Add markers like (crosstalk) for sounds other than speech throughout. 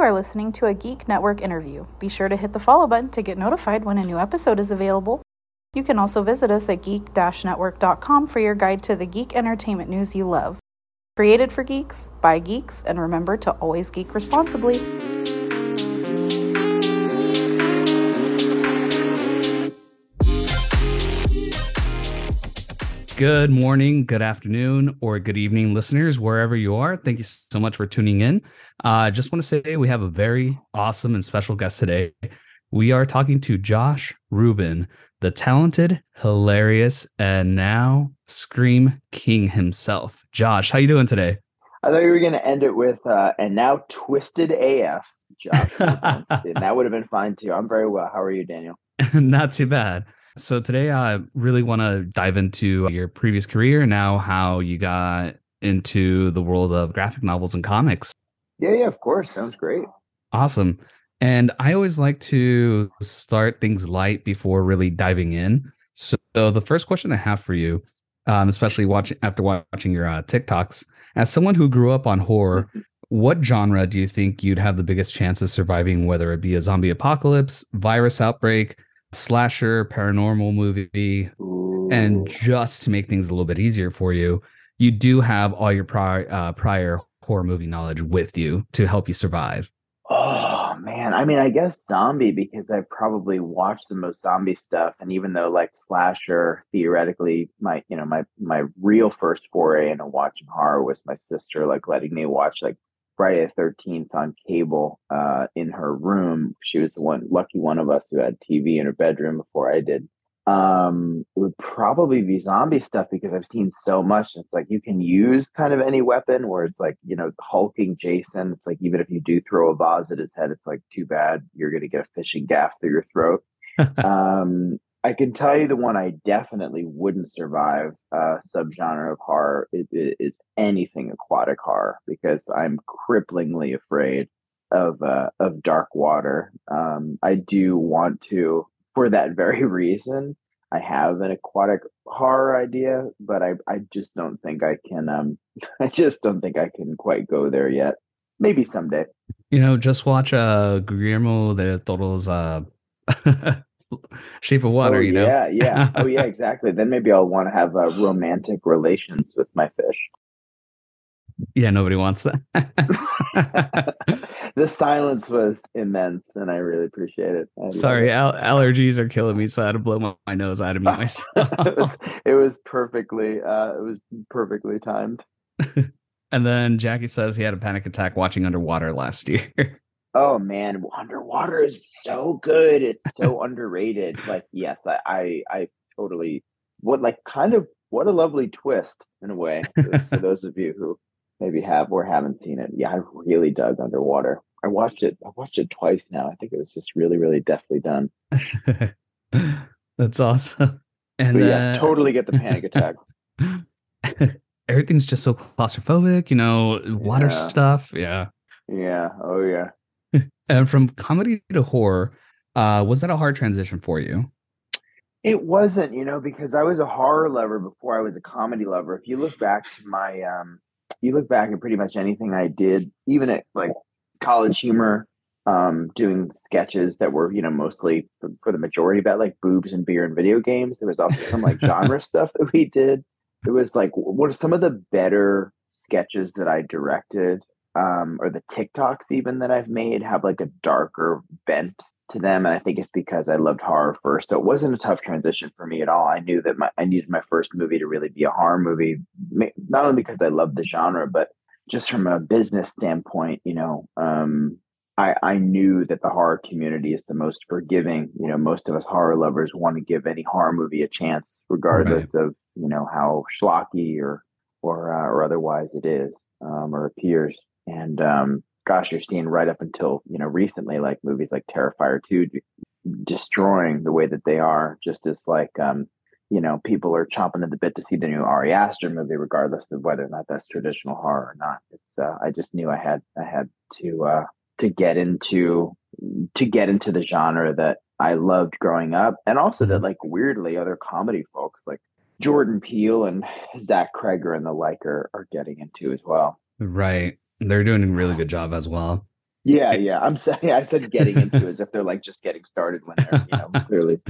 You are listening to a Geek Network interview. Be sure to hit the follow button to get notified when a new episode is available. You can also visit us at geek network.com for your guide to the geek entertainment news you love. Created for geeks, by geeks, and remember to always geek responsibly. Good morning, good afternoon, or good evening, listeners, wherever you are. Thank you so much for tuning in. I uh, just want to say we have a very awesome and special guest today. We are talking to Josh Ruben, the talented, hilarious, and now Scream King himself. Josh, how you doing today? I thought you were going to end it with uh, and now twisted AF, Josh. (laughs) and that would have been fine too. I'm very well. How are you, Daniel? (laughs) Not too bad. So today I really want to dive into your previous career now how you got into the world of graphic novels and comics. Yeah, yeah, of course. Sounds great. Awesome. And I always like to start things light before really diving in. So, the first question I have for you, um, especially watching after watching your uh, TikToks, as someone who grew up on horror, mm-hmm. what genre do you think you'd have the biggest chance of surviving, whether it be a zombie apocalypse, virus outbreak, slasher paranormal movie Ooh. and just to make things a little bit easier for you you do have all your prior uh, prior horror movie knowledge with you to help you survive oh man i mean i guess zombie because i probably watched the most zombie stuff and even though like slasher theoretically my you know my my real first foray into watching horror was my sister like letting me watch like Friday the 13th on cable uh, in her room. She was the one lucky one of us who had TV in her bedroom before I did. Um, it would probably be zombie stuff because I've seen so much. It's like you can use kind of any weapon where it's like, you know, hulking Jason. It's like even if you do throw a vase at his head, it's like too bad you're gonna get a fishing gaff through your throat. (laughs) um, I can tell you the one I definitely wouldn't survive uh, subgenre of horror is, is, anything aquatic horror because I'm cripplingly afraid of uh, of dark water. Um, I do want to, for that very (laughs) reason, I have an aquatic horror idea, but I I just don't think I can. Um, (laughs) I just don't think I can quite go there yet. Maybe someday. You know, just watch uh Guillermo del Toro's uh (laughs) (laughs) shape of water, oh, you know? Yeah, yeah. Oh, yeah, (laughs) exactly. then maybe I'll want to have uh, romantic relations with my fish. Yeah, nobody wants that. (laughs) the silence was immense, and I really appreciate it. I Sorry, al- allergies are killing me, so I had to blow my, my nose out of me myself. it, was, it was perfectly, uh, it was perfectly timed. and then Jackie says he had a panic attack watching Underwater last year. Oh man, underwater is so good. It's so (laughs) underrated. Like, yes, I, I, I totally what like kind of what a lovely twist in a way for (laughs) those of you who maybe have or haven't seen it. Yeah, I really dug underwater. I watched it. I watched it twice now. I think it was just really, really deftly done. (laughs) That's awesome. And but yeah, uh, totally get the panic attack. Everything's just so claustrophobic, you know, water yeah. stuff. Yeah. Yeah. Oh yeah. (laughs) And from comedy to horror, uh, was that a hard transition for you? It wasn't, you know, because I was a horror lover before I was a comedy lover. If you look back to my, um, you look back at pretty much anything I did, even at like college humor, um, doing sketches that were, you know, mostly for, for the majority about like boobs and beer and video games. There was also some like genre (laughs) stuff that we did. It was like what are some of the better sketches that I directed um, or the TikToks even that I've made have like a darker bent to them, and I think it's because I loved horror first. So it wasn't a tough transition for me at all. I knew that my I needed my first movie to really be a horror movie, not only because I loved the genre, but just from a business standpoint. You know, um, I I knew that the horror community is the most forgiving. You know, most of us horror lovers want to give any horror movie a chance, regardless right. of you know how schlocky or or uh, or otherwise it is um, or appears. And um, gosh, you're seeing right up until you know recently, like movies like Terrifier two, d- destroying the way that they are. Just as like um, you know, people are chomping at the bit to see the new Ari Aster movie, regardless of whether or not that's traditional horror or not. It's uh, I just knew I had I had to uh, to get into to get into the genre that I loved growing up, and also that mm-hmm. like weirdly other comedy folks like Jordan Peele and Zach Cregger and the like are, are getting into as well. Right. They're doing a really good job as well. Yeah, yeah. I'm saying I said getting into as if they're like just getting started when they're you know (laughs) clearly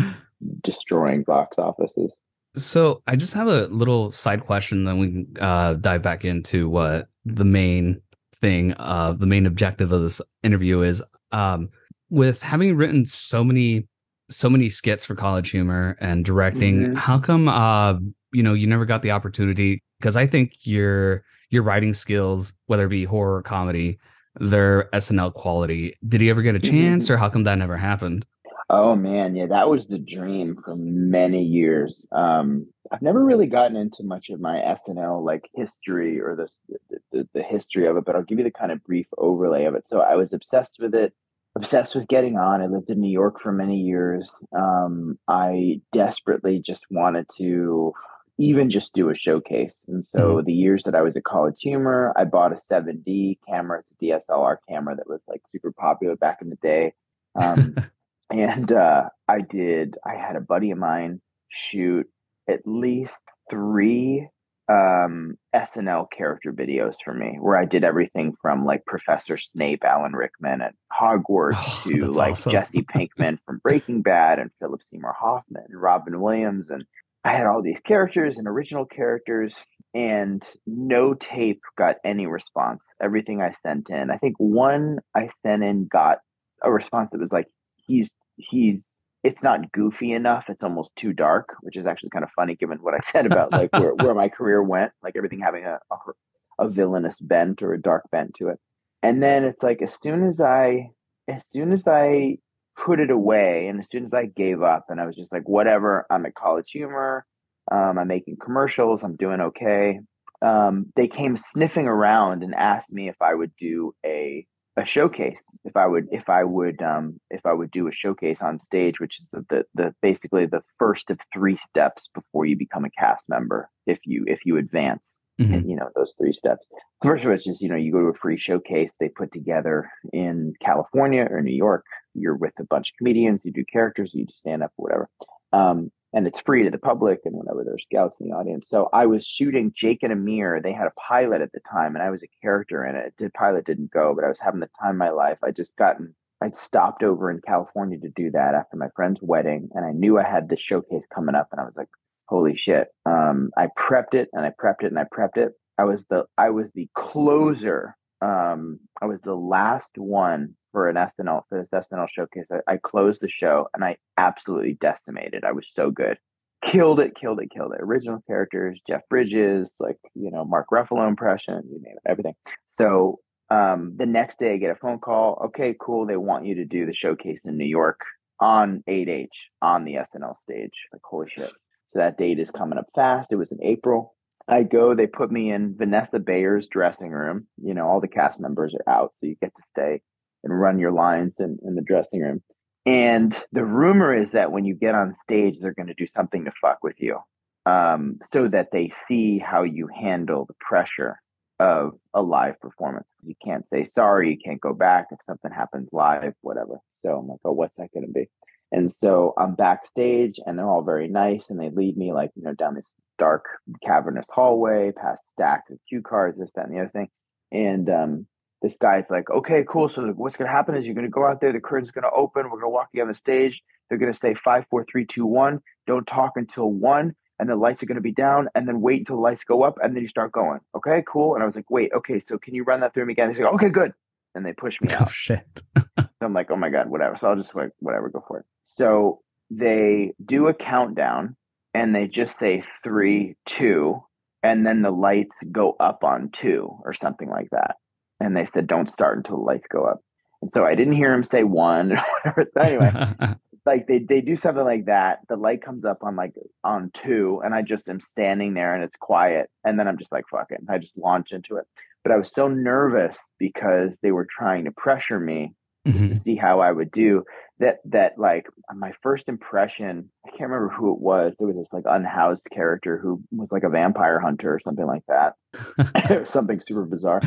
destroying box offices. So I just have a little side question, then we can uh, dive back into what the main thing, uh, the main objective of this interview is. Um, with having written so many, so many skits for College Humor and directing, mm-hmm. how come, uh, you know, you never got the opportunity? Because I think your your writing skills, whether it be horror or comedy, they're SNL quality. Did he ever get a mm-hmm. chance, or how come that never happened? Oh man, yeah, that was the dream for many years. Um, I've never really gotten into much of my SNL like history or the, the the history of it, but I'll give you the kind of brief overlay of it. So I was obsessed with it, obsessed with getting on. I lived in New York for many years. Um, I desperately just wanted to even just do a showcase. And so mm-hmm. the years that I was at College Humor, I bought a 7D camera. It's a DSLR camera that was like super popular back in the day. Um, (laughs) and uh, I did. I had a buddy of mine shoot at least three um, SNL character videos for me, where I did everything from like Professor Snape, Alan Rickman at Hogwarts, oh, to like awesome. Jesse Pinkman from Breaking Bad, and Philip Seymour Hoffman, and Robin Williams, and I had all these characters and original characters, and no tape got any response. Everything I sent in, I think one I sent in got a response that was like, "He's he's it's not goofy enough. It's almost too dark, which is actually kind of funny given what I (laughs) said about like where, where my career went, like everything having a, a, a villainous bent or a dark bent to it. And then it's like as soon as I as soon as I put it away and as soon as I gave up and I was just like, whatever, I'm at college humor. Um, I'm making commercials. I'm doing okay. Um, they came sniffing around and asked me if I would do a a showcase if I would if I would um, if I would do a showcase on stage, which is the, the, the basically the first of three steps before you become a cast member. If you if you advance, mm-hmm. and, you know those three steps. The first of which is you know you go to a free showcase they put together in California or New York. You're with a bunch of comedians. You do characters. You stand up whatever. Um, and it's free to the public and whenever there's scouts in the audience. So I was shooting Jake and Amir. They had a pilot at the time, and I was a character in it. The pilot didn't go, but I was having the time of my life. I just gotten I'd stopped over in California to do that after my friend's wedding, and I knew I had this showcase coming up, and I was like, "Holy shit!" Um, I prepped it and I prepped it and I prepped it. I was the I was the closer. Um, I was the last one for an SNL for this SNL showcase. I, I closed the show and I absolutely decimated. I was so good. Killed it, killed it, killed it. Original characters, Jeff Bridges, like you know, Mark Ruffalo impression, you name it, everything. So um, the next day I get a phone call. Okay, cool. They want you to do the showcase in New York on 8H on the SNL stage. Like, holy shit. So that date is coming up fast. It was in April. I go, they put me in Vanessa Bayer's dressing room. You know, all the cast members are out, so you get to stay and run your lines in, in the dressing room. And the rumor is that when you get on stage, they're going to do something to fuck with you um, so that they see how you handle the pressure of a live performance. You can't say sorry, you can't go back if something happens live, whatever. So I'm like, oh, what's that going to be? And so I'm backstage and they're all very nice and they lead me like, you know, down this dark cavernous hallway, past stacks of cue cards, this, that, and the other thing. And um, this guy's like, okay, cool. So what's going to happen is you're going to go out there. The curtain's going to open. We're going to walk you on the stage. They're going to say five, four, three, two, one. Don't talk until one. And the lights are going to be down. And then wait until the lights go up. And then you start going. Okay, cool. And I was like, wait, okay. So can you run that through me again? He's like, okay, good. And they push me oh, out. Oh, shit. (laughs) so I'm like, oh my God, whatever. So I'll just like, whatever, go for it. So they do a countdown and they just say three, two. And then the lights go up on two or something like that and they said don't start until the lights go up. And so I didn't hear him say one (laughs) or whatever. So anyway, (laughs) like they they do something like that. The light comes up on like on two, and I just am standing there and it's quiet. And then I'm just like, fuck it. I just launch into it. But I was so nervous because they were trying to pressure me mm-hmm. to see how I would do. That that like my first impression, I can't remember who it was. There was this like unhoused character who was like a vampire hunter or something like that. (laughs) (laughs) something super bizarre.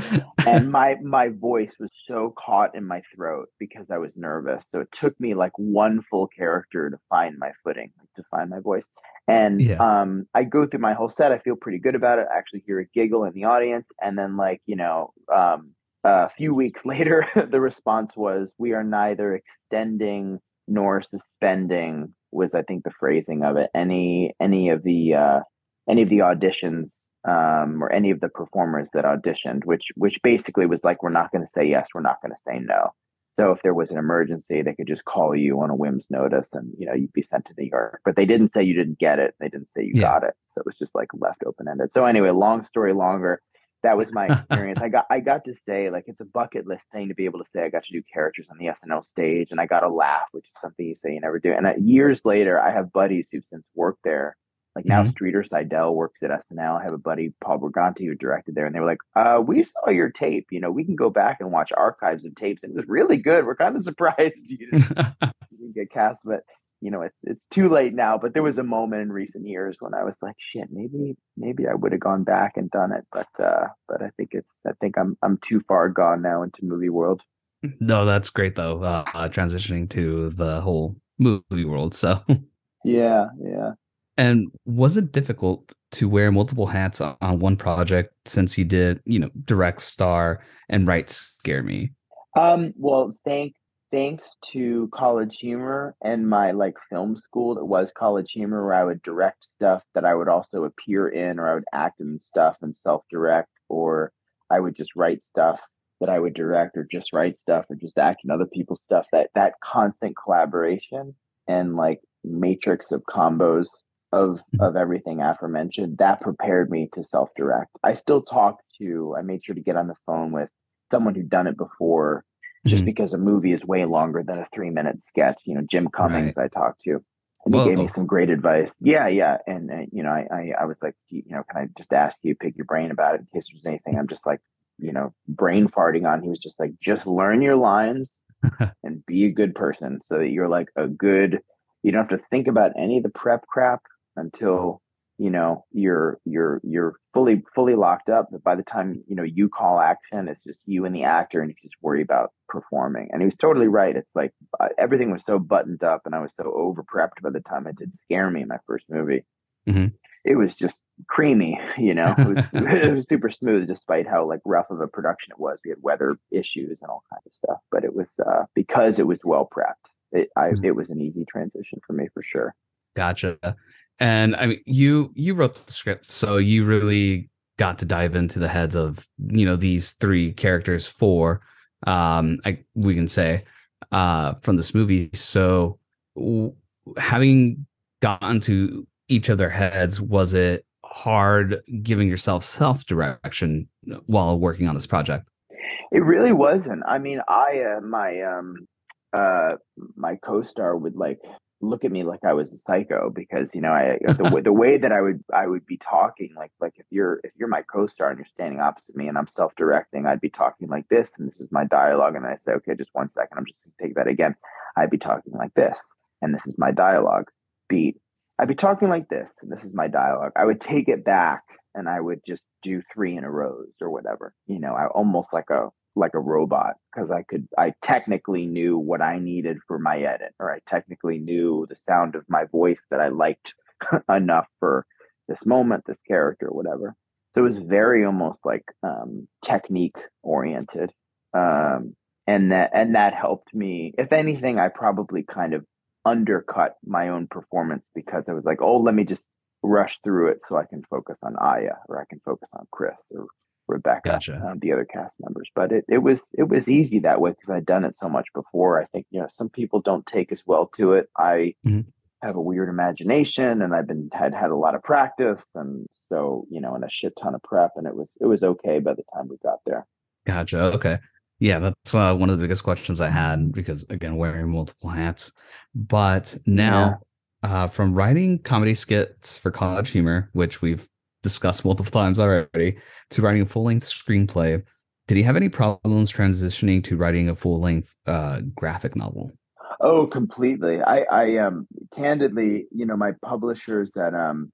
And my my voice was so caught in my throat because I was nervous. So it took me like one full character to find my footing, to find my voice. And yeah. um, I go through my whole set. I feel pretty good about it. I actually hear a giggle in the audience, and then like you know, um, a few weeks (laughs) later, the response was, "We are neither extending nor suspending." Was I think the phrasing of it? Any any of the uh, any of the auditions um, or any of the performers that auditioned, which which basically was like, we're not going to say yes, we're not going to say no. So if there was an emergency, they could just call you on a whim's notice, and you know you'd be sent to New York. But they didn't say you didn't get it. They didn't say you yeah. got it. So it was just like left open ended. So anyway, long story longer, that was my (laughs) experience. I got I got to say like it's a bucket list thing to be able to say I got to do characters on the SNL stage, and I got a laugh, which is something you say you never do. And uh, years later, I have buddies who've since worked there like now, mm-hmm. Streeter Seidel works at SNL. I have a buddy, Paul Briganti, who directed there, and they were like, uh, "We saw your tape. You know, we can go back and watch archives of tapes, and it was really good. We're kind of (laughs) surprised you didn't, (laughs) you didn't get cast, but you know, it's it's too late now. But there was a moment in recent years when I was like, shit, maybe maybe I would have gone back and done it, but uh, but I think it's I think I'm I'm too far gone now into movie world. No, that's great though. Uh, transitioning to the whole movie world, so yeah, yeah. And was it difficult to wear multiple hats on one project since you did, you know, direct star and write Scare Me? Um, well, thank thanks to College Humor and my like film school that was College Humor, where I would direct stuff that I would also appear in, or I would act in stuff and self direct, or I would just write stuff that I would direct, or just write stuff, or just act in other people's stuff. That that constant collaboration and like matrix of combos of of everything aforementioned that prepared me to self direct i still talk to i made sure to get on the phone with someone who'd done it before just mm-hmm. because a movie is way longer than a three minute sketch you know jim cummings right. i talked to and Whoa. he gave me some great advice yeah yeah and uh, you know I, I i was like you know can i just ask you pick your brain about it in case there's anything i'm just like you know brain farting on he was just like just learn your lines (laughs) and be a good person so that you're like a good you don't have to think about any of the prep crap until you know you're you're you're fully fully locked up but by the time you know you call action it's just you and the actor and you just worry about performing. And he was totally right. It's like uh, everything was so buttoned up and i was so over prepped by the time it did scare me in my first movie. Mm-hmm. it was just creamy (laughs) you know? It was, (laughs) it was super smooth despite how like rough of a production it was. We had weather issues and all kinds of stuff but it was uh because it was well prepped it I, mm-hmm. it was an easy transition for me for sure. Gotcha and I mean, you you wrote the script, so you really got to dive into the heads of you know these three characters, four, um, I we can say, uh, from this movie. So, w- having gotten to each of their heads, was it hard giving yourself self direction while working on this project? It really wasn't. I mean, I uh, my um uh my co-star would like look at me like I was a psycho because you know I the, the way that I would I would be talking like like if you're if you're my co-star and you're standing opposite me and I'm self-directing I'd be talking like this and this is my dialogue and I say okay just one second I'm just gonna take that again. I'd be talking like this and this is my dialogue beat. I'd be talking like this and this is my dialogue. I would take it back and I would just do three in a rows or whatever you know I almost like a like a robot because I could I technically knew what I needed for my edit or I technically knew the sound of my voice that I liked (laughs) enough for this moment, this character, whatever. So it was very almost like um, technique oriented. Um, and that and that helped me. If anything, I probably kind of undercut my own performance because I was like, oh, let me just rush through it so I can focus on Aya or I can focus on Chris or Rebecca, gotcha. um, the other cast members. But it, it was it was easy that way because I'd done it so much before. I think you know some people don't take as well to it. I mm-hmm. have a weird imagination, and I've been had had a lot of practice, and so you know, and a shit ton of prep, and it was it was okay by the time we got there. Gotcha. Okay. Yeah, that's uh, one of the biggest questions I had because again, wearing multiple hats. But now, yeah. uh, from writing comedy skits for College Humor, which we've discussed multiple times already, to writing a full length screenplay. Did he have any problems transitioning to writing a full length uh, graphic novel? Oh, completely. I, I um candidly, you know, my publishers at um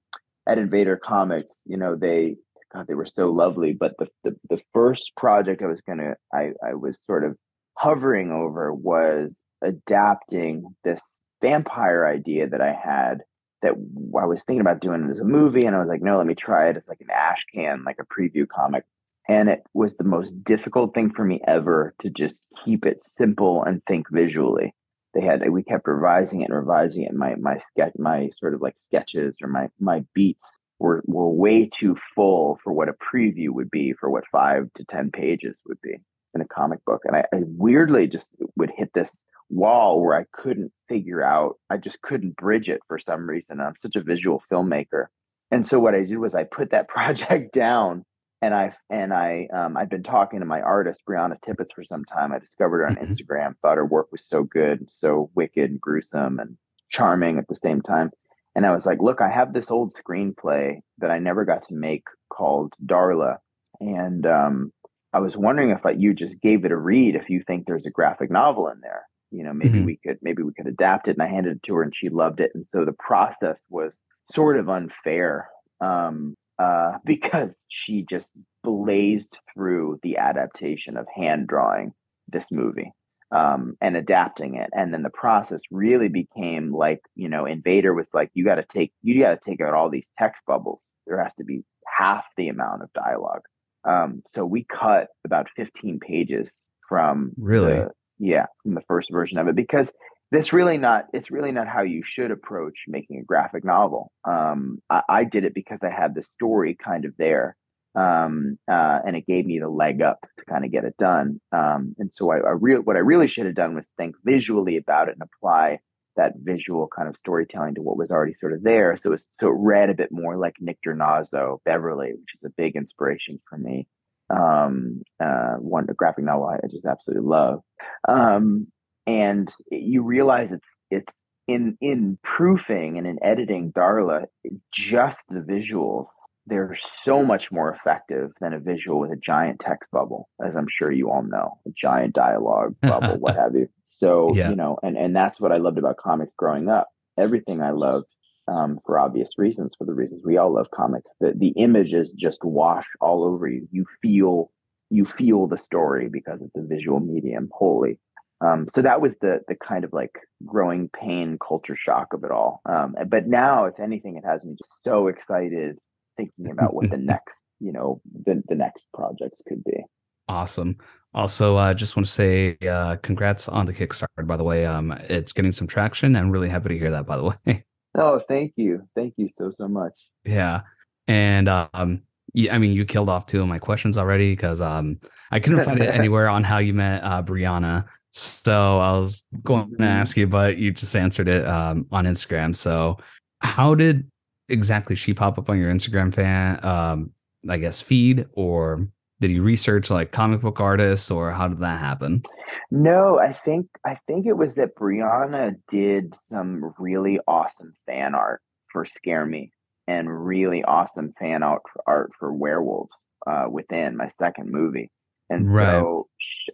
at Invader Comics, you know, they God, they were so lovely. But the the, the first project I was gonna I, I was sort of hovering over was adapting this vampire idea that I had that I was thinking about doing it as a movie, and I was like, no, let me try it as like an ash can, like a preview comic. and it was the most difficult thing for me ever to just keep it simple and think visually they had we kept revising it and revising it my my sketch my sort of like sketches or my my beats were were way too full for what a preview would be for what five to ten pages would be in a comic book and I, I weirdly just would hit this wall where i couldn't figure out i just couldn't bridge it for some reason i'm such a visual filmmaker and so what i did was i put that (laughs) project down and I and I um, I'd been talking to my artist Briana Tippetts for some time. I discovered her on mm-hmm. Instagram. Thought her work was so good, so wicked and gruesome and charming at the same time. And I was like, "Look, I have this old screenplay that I never got to make called Darla, and um, I was wondering if I, you just gave it a read. If you think there's a graphic novel in there, you know, maybe mm-hmm. we could maybe we could adapt it." And I handed it to her, and she loved it. And so the process was sort of unfair um, uh, (laughs) because she just blazed through the adaptation of hand drawing this movie um, and adapting it. And then the process really became like, you know, Invader was like, you got to take, you got to take out all these text bubbles. There has to be half the amount of dialogue. Um, so we cut about 15 pages from really, the, yeah, from the first version of it because that's really not it's really not how you should approach making a graphic novel. Um, I, I, did it because i had the story kind of there um, uh, and it gave me the leg up to kind of get it done. Um, and so I, I real what i really should have done was think visually about it and apply that visual kind of storytelling to what was already sort of there. So it, so it read a bit more like nick Drnaso beverly which is a big inspiration for me. Um, uh, one graphic novel I just absolutely love. Um, and you realize it's it's in in proofing and in editing Darla, just the visuals they're so much more effective than a visual with a giant text bubble, as I'm sure you all know, a giant dialogue (laughs) bubble, what have you. So yeah. you know, and and that's what I loved about comics growing up. Everything I loved um, for obvious reasons, for the reasons we all love comics. The the images just wash all over you. You feel you feel the story because it's a visual medium wholly. Um, so that was the the kind of like growing pain culture shock of it all. Um, but now, if anything, it has me just so excited thinking about what the (laughs) next, you know, the, the next projects could be. Awesome. Also, I uh, just want to say uh, congrats on the Kickstarter, by the way. Um, it's getting some traction. I'm really happy to hear that, by the (laughs) way. Oh, thank you. Thank you so, so much. Yeah. And um, I mean, you killed off two of my questions already because um, I couldn't find it (laughs) anywhere on how you met uh, Briana. So I was going to mm-hmm. ask you, but you just answered it um, on Instagram. So how did exactly she pop up on your Instagram fan, um, I guess, feed, or did you research like comic book artists, or how did that happen? No, I think I think it was that Briana did some really awesome fan art for Scare Me and really awesome fan art art for Werewolves uh, within my second movie. And right. so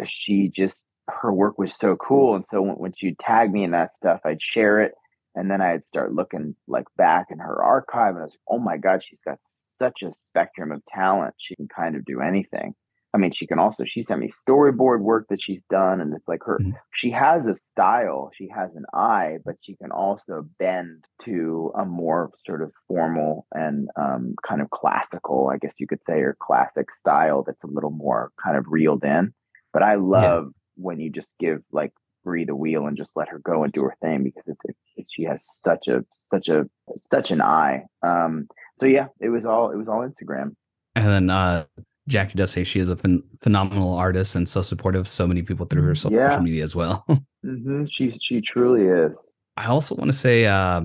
she just her work was so cool. And so when, when she'd tag me in that stuff, I'd share it. And then I'd start looking like back in her archive and I was like, oh my God, she's got such a spectrum of talent. She can kind of do anything. I mean, she can also, she sent me storyboard work that she's done. And it's like her, mm-hmm. she has a style, she has an eye, but she can also bend to a more sort of formal and um, kind of classical, I guess you could say, or classic style that's a little more kind of reeled in. But I love when you just give like Brie the wheel and just let her go and do her thing because it's, it's, it's she has such a such a such an eye. Um, so yeah, it was all it was all Instagram. And then uh, Jackie does say she is a phen- phenomenal artist and so supportive of so many people through her social yeah. media as well. (laughs) mm-hmm. She she truly is. I also want to say, uh,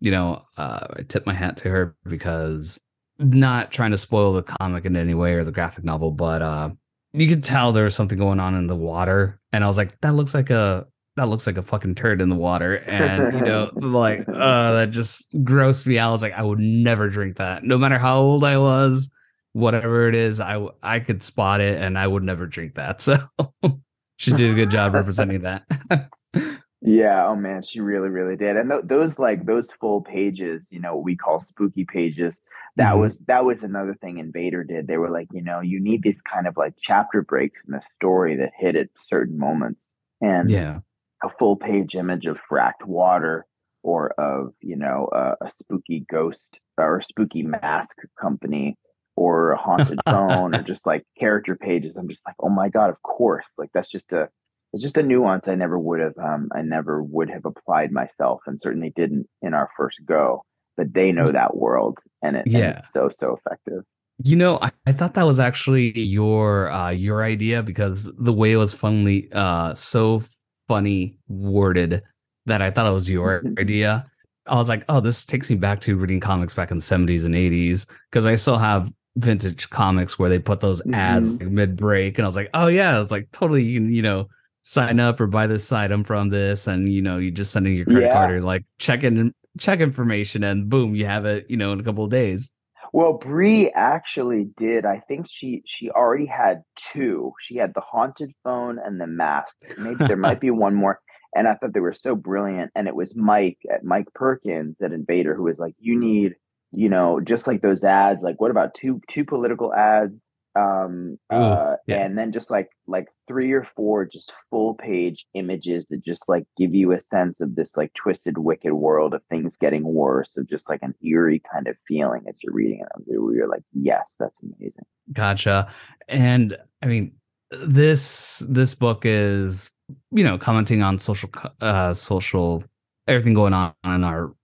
you know, uh, I tip my hat to her because not trying to spoil the comic in any way or the graphic novel, but uh, you could tell there was something going on in the water, and I was like, that looks like a that looks like a fucking turd in the water, and you know, (laughs) like, uh, that just grossed me out. I was like, I would never drink that, no matter how old I was, whatever it is. I I could spot it, and I would never drink that. (laughs) So she did a good job representing that. (laughs) yeah. Oh man, she really, really did. And th- those like those full pages, you know, we call spooky pages that mm-hmm. was that was another thing Invader did. They were like, you know, you need these kind of like chapter breaks in the story that hit at certain moments. And yeah, a full page image of fracked water or of you know a spooky ghost or a spooky mask company or a haunted (laughs) phone or just like character pages. I'm just like, oh my god, of course. Like that's just a it's just a nuance I never would have um, I never would have applied myself and certainly didn't in our first go. But they know that world and, it, Yeah. and it's so so effective. You know, I, I thought that was actually your uh your idea because the way it was funnily uh so funny worded that I thought it was your idea. I was like, oh, this takes me back to reading comics back in the 70s and 80s because I still have vintage comics where they put those mm-hmm. ads mid break, and I was like, oh yeah, it's like totally you can, you know sign up or buy this item from this, and you know you just send in your credit Yeah. card or like check in check information, and boom, you have it, you know, in a couple of days. Well, Bree actually did. I think she she already had two. She had the haunted phone and the mask. Maybe there might be one more. And I thought they were so brilliant. And it was Mike at Mike Perkins at Invader who was like, "You need, you know, just like those ads. Like, what about two two political ads? Um, Ooh, uh, yeah. and then just like like three or four just full page images that just like give you a sense of this like twisted, wicked world of things getting worse, of just like an eerie kind of feeling as you're reading it. Where you're like, yes, that's amazing. Gotcha. And I mean, this this book is you know commenting on social uh social everything going on in our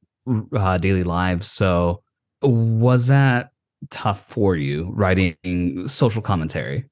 uh, daily lives. So was that tough for you writing social commentary?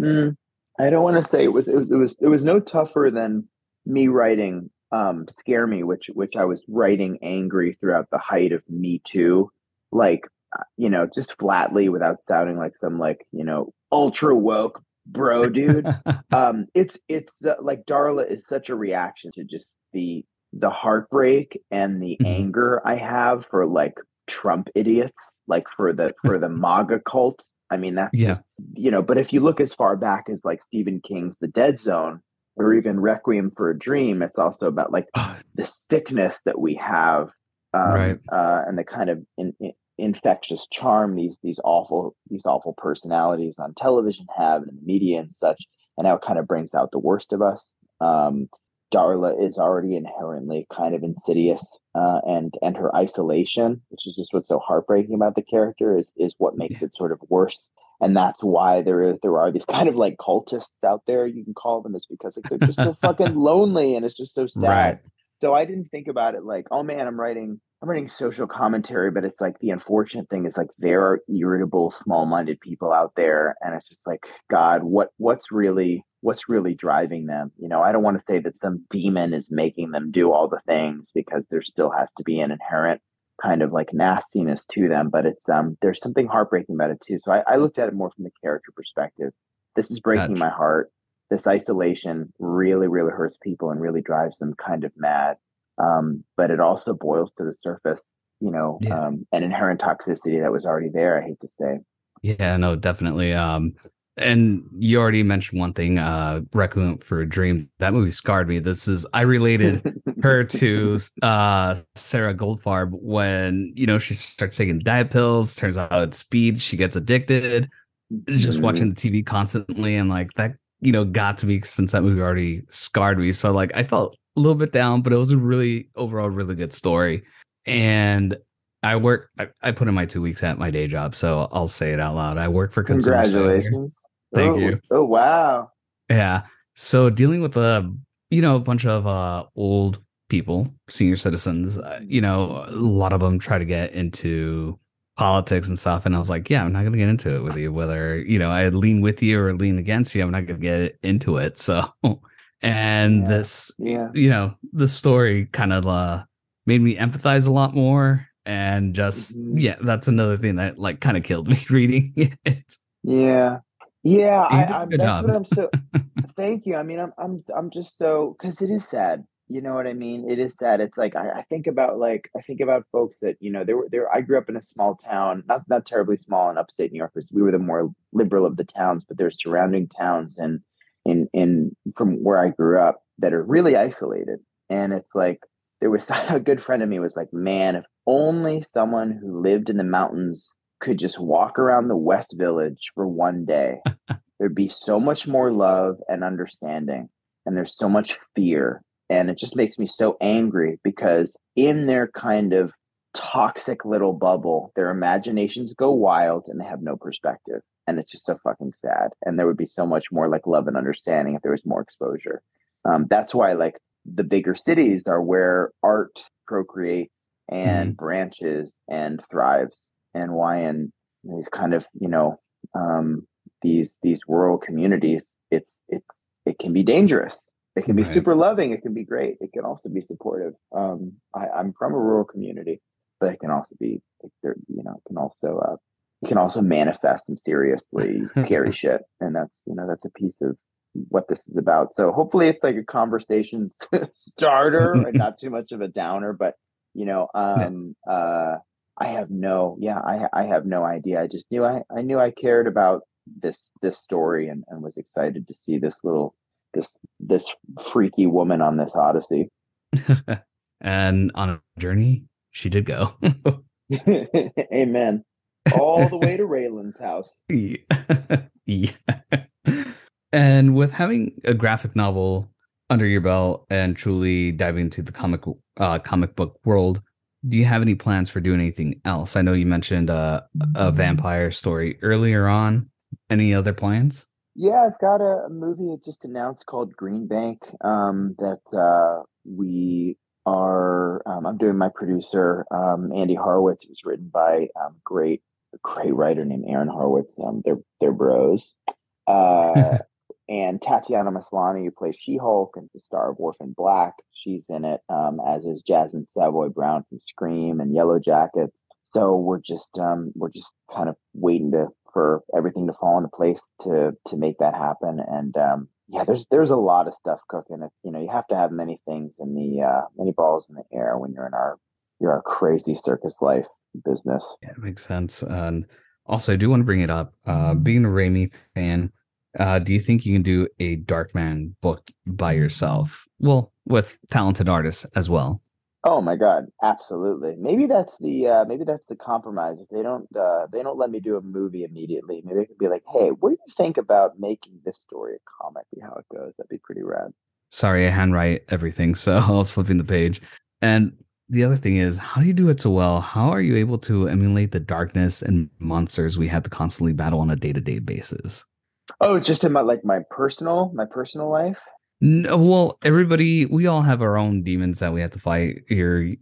Mm, I don't want to say it was, it was it was it was no tougher than me writing um scare me which which I was writing angry throughout the height of me too like uh, you know just flatly without sounding like some like you know ultra woke bro dude (laughs) um it's it's uh, like Darla is such a reaction to just the the heartbreak and the Mhm. anger I have for like Trump idiots like for the for the (laughs) MAGA cult I mean that's Yeah. just you know, but if you look as far back as like Stephen King's The Dead Zone or even Requiem for a Dream, it's also about like the sickness that we have um, Right. uh, and the kind of in, in- infectious charm these these awful these awful personalities on television have and in the media and such, and how it kind of brings out the worst of us. Um, Darla is already inherently kind of insidious, uh, and and her isolation, which is just what's so heartbreaking about the character, is is what makes it sort of worse. And that's why there is there are these (laughs) kind of like cultists out there you can call them is because like, they're just so (laughs) fucking lonely and it's just so sad. Right. so i didn't think about it like oh man i'm writing i'm writing social commentary but it's like the unfortunate thing is like there are irritable small-minded people out there and it's just like god what what's really what's really driving them you know i don't want to say that some demon is making them do all the things because there still has to be an inherent kind of like nastiness to them, but it's um there's something heartbreaking about it too. So I, I looked at it more from the character perspective. This is breaking Gotcha. my heart. This isolation really, really hurts people and really drives them kind of mad. Um, but it also boils to the surface, you know, Yeah. um, an inherent toxicity that was already there. I hate to say. Yeah, no, definitely. Um, and you already mentioned one thing, uh, Requiem for a Dream. That movie scarred me. This is I related (laughs) her to uh Sarah Goldfarb when you know she starts taking diet pills. Turns out it's speed. She gets addicted. Just Mhm. watching the TV constantly, and like that, you know, got to me since that movie already scarred me. So like I felt a little bit down, but it was a really overall really good story. And I work. I, I put in my two weeks at my day job, so I'll say it out loud. I work for Consumer. Congratulations. Thank Oh, you. Oh wow. Yeah. So dealing with a you know a bunch of uh old people, senior citizens, uh, you know, a lot of them try to get into politics and stuff and I was like, yeah, I'm not going to get into it with you whether, you know, I lean with you or lean against you, I'm not going to get into it. So (laughs) and Yeah. this Yeah. you know, the story kind of uh made me empathize a lot more and just Mhm. yeah, that's another thing that like kind of killed me (laughs) reading it. Yeah. Yeah, I, did a I'm, good that's job. what I'm so. (laughs) thank you. I mean, I'm, I'm, I'm just so because it is sad. You know what I mean? It is sad. It's like I, I think about like I think about folks that you know there were there. I grew up in a small town, not not terribly small in upstate New York. 'cause We were the more liberal of the towns, but there's surrounding towns and in in from where I grew up that are really isolated. And it's like there was (laughs) a good friend of me was like, man, if only someone who lived in the mountains could just walk around the West Village for one day, (laughs) there'd be so much more love and understanding. And there's so much fear. And it just makes me so angry because in their kind of toxic little bubble. Their imaginations go wild and they have no perspective. And it's just so fucking sad. And there would be so much more like love and understanding if there was more exposure. Um, that's why like the bigger cities are where art procreates and mm-hmm. branches and thrives. And why in these kind of, you know, um, these these rural communities, it's it's it can be dangerous. It can be right. super loving. It can be great. It can also be supportive. Um, I, I'm from a rural community, but it can also be, you know, it can also uh, it can also manifest some seriously (laughs) scary shit, and that's you know that's a piece of what this is about. So hopefully it's like a conversation (laughs) starter and not too much of a downer, but you know, (laughs) um, uh, I have no, yeah, I, I have no idea. I just knew I, I knew I cared about this, this story and, and was excited to see this little, this, this freaky woman on this Odyssey. (laughs) and on a journey, she did go. (laughs) Amen. All the way to Raylan's house. (laughs) Yeah. yeah. And with having a graphic novel under your belt and truly diving into the comic uh, comic book world, do you have any plans for doing anything else? I know you mentioned uh, a vampire story earlier on. Any other plans? Yeah, I've got a, movie just announced called Green Bank um, that uh, we are. Um, I'm doing my producer um, Andy Harwitz. It was written by um, great great writer named Aaron Harwitz. Um, they're they're bros. Uh, (laughs) and Tatiana Maslany, who plays She-Hulk and the star of Orphan Black, she's in it, um, as is Jasmine Savoy Brown from Scream and Yellow Jackets. So we're just um, we're just kind of waiting to for everything to fall into place to to make that happen. And um, yeah, there's there's a lot of stuff cooking. It's you know you have to have many things in the uh, many balls in the air when you're in our you're our crazy circus life business. Yeah, it makes sense. And also, I do want to bring it up. Uh, being a Raimi fan, uh, do you think you can do a Darkman book by yourself? Well, with talented artists as well. Oh my God, absolutely. Maybe that's the uh, maybe that's the compromise. If they don't uh, they don't let me do a movie immediately, maybe they could be like, "Hey, what do you think about making this story a comic? See how it goes. That'd be pretty rad." Sorry, I handwrite everything, so (laughs) I was flipping the page. And the other thing is, how do you do it so well? How are you able to emulate the darkness and monsters we have to constantly battle on a day to day basis? Oh, just in my like my personal my personal life. No, well, everybody, we all have our own demons that we have to fight here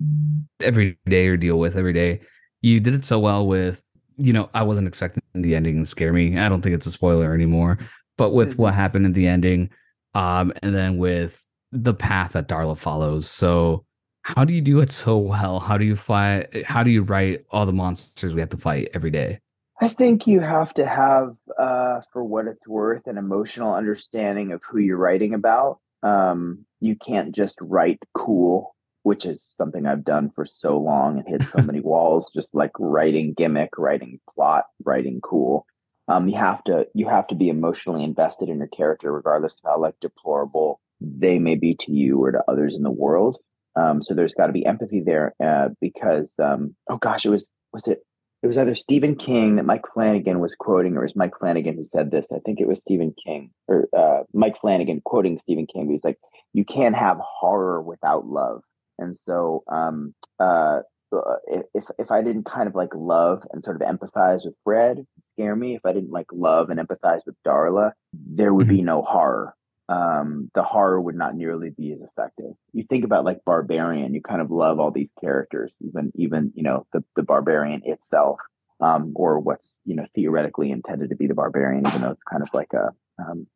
every day or deal with every day. You did it so well with, you know, I wasn't expecting the ending to scare me. I don't think it's a spoiler anymore, but with mm-hmm. what happened in the ending, um, and then with the path that Darla follows. So, how do you do it so well? How do you fight? How do you write all the monsters we have to fight every day? I think you have to have, uh, for what it's worth, an emotional understanding of who you're writing about. Um, you can't just write cool, which is something I've done for so long and hit so (laughs) many walls, just like writing gimmick, writing plot, writing cool. Um, you have to you have to be emotionally invested in your character, regardless of how like deplorable they may be to you or to others in the world. Um, so there's got to be empathy there uh, because um, oh gosh, it was was it it was either Stephen King that Mike Flanagan was quoting, or it was Mike Flanagan who said this. I think it was Stephen King or uh, Mike Flanagan quoting Stephen King. He's like, "You can't have horror without love." And so, um, uh, uh if if I didn't kind of like love and sort of empathize with Fred, scare me. If I didn't like love and empathize with Darla, there would be mm-hmm. no horror um, the horror would not nearly be as effective. You think about like Barbarian, you kind of love all these characters, even even you know the the Barbarian itself, um, or what's you know theoretically intended to be the Barbarian, even though it's kind of like a um,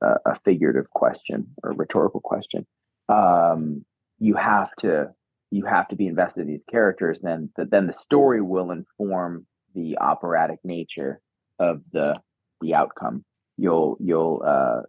a, a, figurative question or rhetorical question. Um, you have to you have to be invested in these characters. Then the, then the story will inform the operatic nature of the the outcome you'll you'll uh,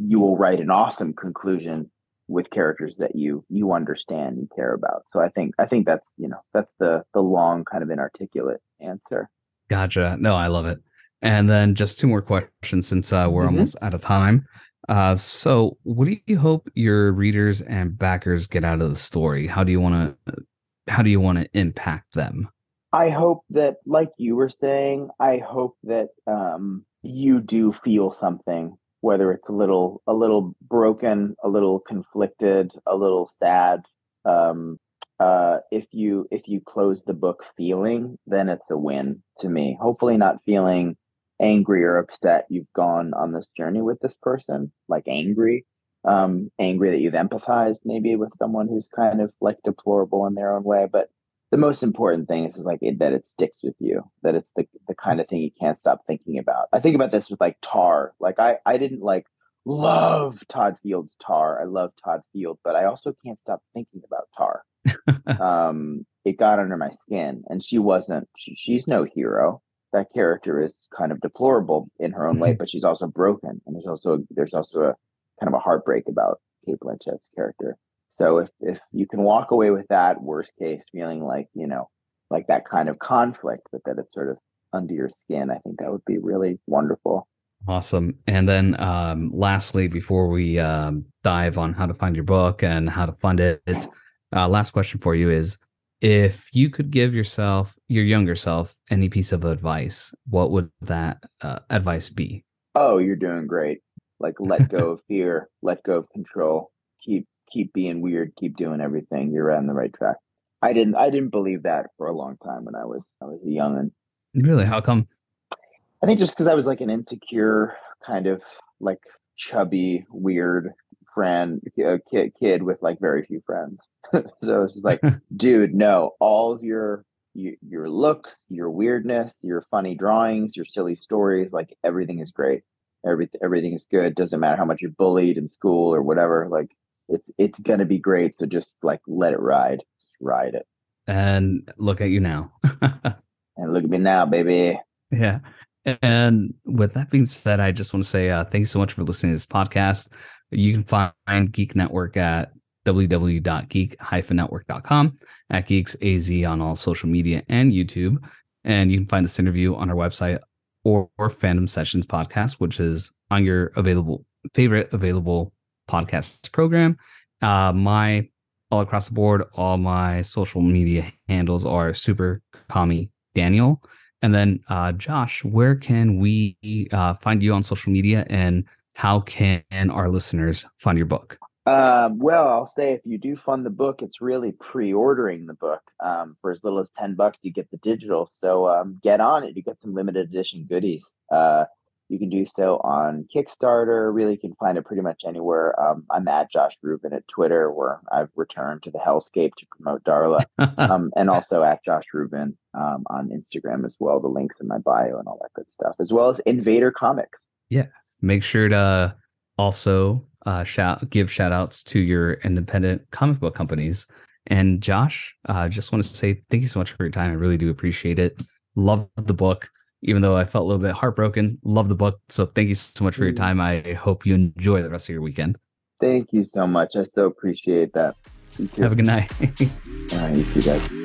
you will write an awesome conclusion with characters that you you understand and care about. So I think I think that's you know that's the the long kind of inarticulate answer. Gotcha. No, I love it. And then just two more questions since uh, we're mm-hmm. almost out of time. Uh, so, what do you hope your readers and backers get out of the story? How do you want to how do you want to impact them? I hope that, like you were saying, I hope that um, you do feel something whether it's a little a little broken a little conflicted a little sad um, uh, if you if you close the book feeling, then it's a win to me. Hopefully, not feeling angry or upset. You've gone on this journey with this person, like angry, um, angry that you've empathized maybe with someone who's kind of like deplorable in their own way. But the most important thing is like it, that it sticks with you, that it's the the kind of thing you can't stop thinking about. I think about this with like Tar. Like I I didn't like love Todd Field's Tar. I love Todd Field, but I also can't stop thinking about Tar. (laughs) um, it got under my skin, and she wasn't. She, she's no hero. That character is kind of deplorable in her own way, mm-hmm. but she's also broken, and there's also there's also a kind of a heartbreak about Cate Blanchett's character. So if if you can walk away with that worst case feeling like you know like that kind of conflict, but that it's sort of under your skin, I think that would be really wonderful. Awesome. And then um, lastly, before we um, dive on how to find your book and how to fund it, uh, last question for you is if you could give yourself, your younger self, any piece of advice, what would that uh, advice be? Oh, you're doing great. Like let go (laughs) of fear, let go of control, keep keep being weird, keep doing everything. You're on the right track. I didn't I didn't believe that for a long time when I was I was a young and really? How come? I think just because I was like an insecure kind of like chubby weird friend kid, kid with like very few friends. (laughs) So it's like (laughs) dude no all of your your looks your weirdness your funny drawings your silly stories like everything is great. Everything everything is good. Doesn't matter how much you're bullied in school or whatever like it's it's gonna be great. So just like let it ride, just ride it. And look at you now. (laughs) and look at me now, baby. Yeah. And with that being said, I just want to say uh, thank you so much for listening to this podcast. You can find Geek Network at www.geek-network.com at Geeks AZ on all social media and YouTube. And you can find this interview on our website or, or Fandom Sessions podcast, which is on your available favorite available podcast program. Uh, my all across the board, all my social media handles are super commie Daniel. And then uh, Josh, where can we uh, find you on social media and how can our listeners find your book? Um, well, I'll say if you do fund the book, it's really pre-ordering the book. Um, for as little as 10 bucks, you get the digital. So um, get on it. You get some limited edition goodies. Uh, you can do so on Kickstarter. Really, you can find it pretty much anywhere. Um, I'm at Josh Ruben at Twitter, where I've returned to the hellscape to promote Darla, (laughs) um, and also at Josh Ruben um, on Instagram as well. The links in my bio and all that good stuff, as well as Invader Comics. Yeah, make sure to also uh, shout give shout outs to your independent comic book companies. And Josh, I uh, just want to say thank you so much for your time. I really do appreciate it. Love the book even though I felt a little bit heartbroken. Love the book. So thank you so much for your mm. time. I hope you enjoy the rest of your weekend. Thank you so much. I so appreciate that. Have a good night. (laughs) All right, you too, guys.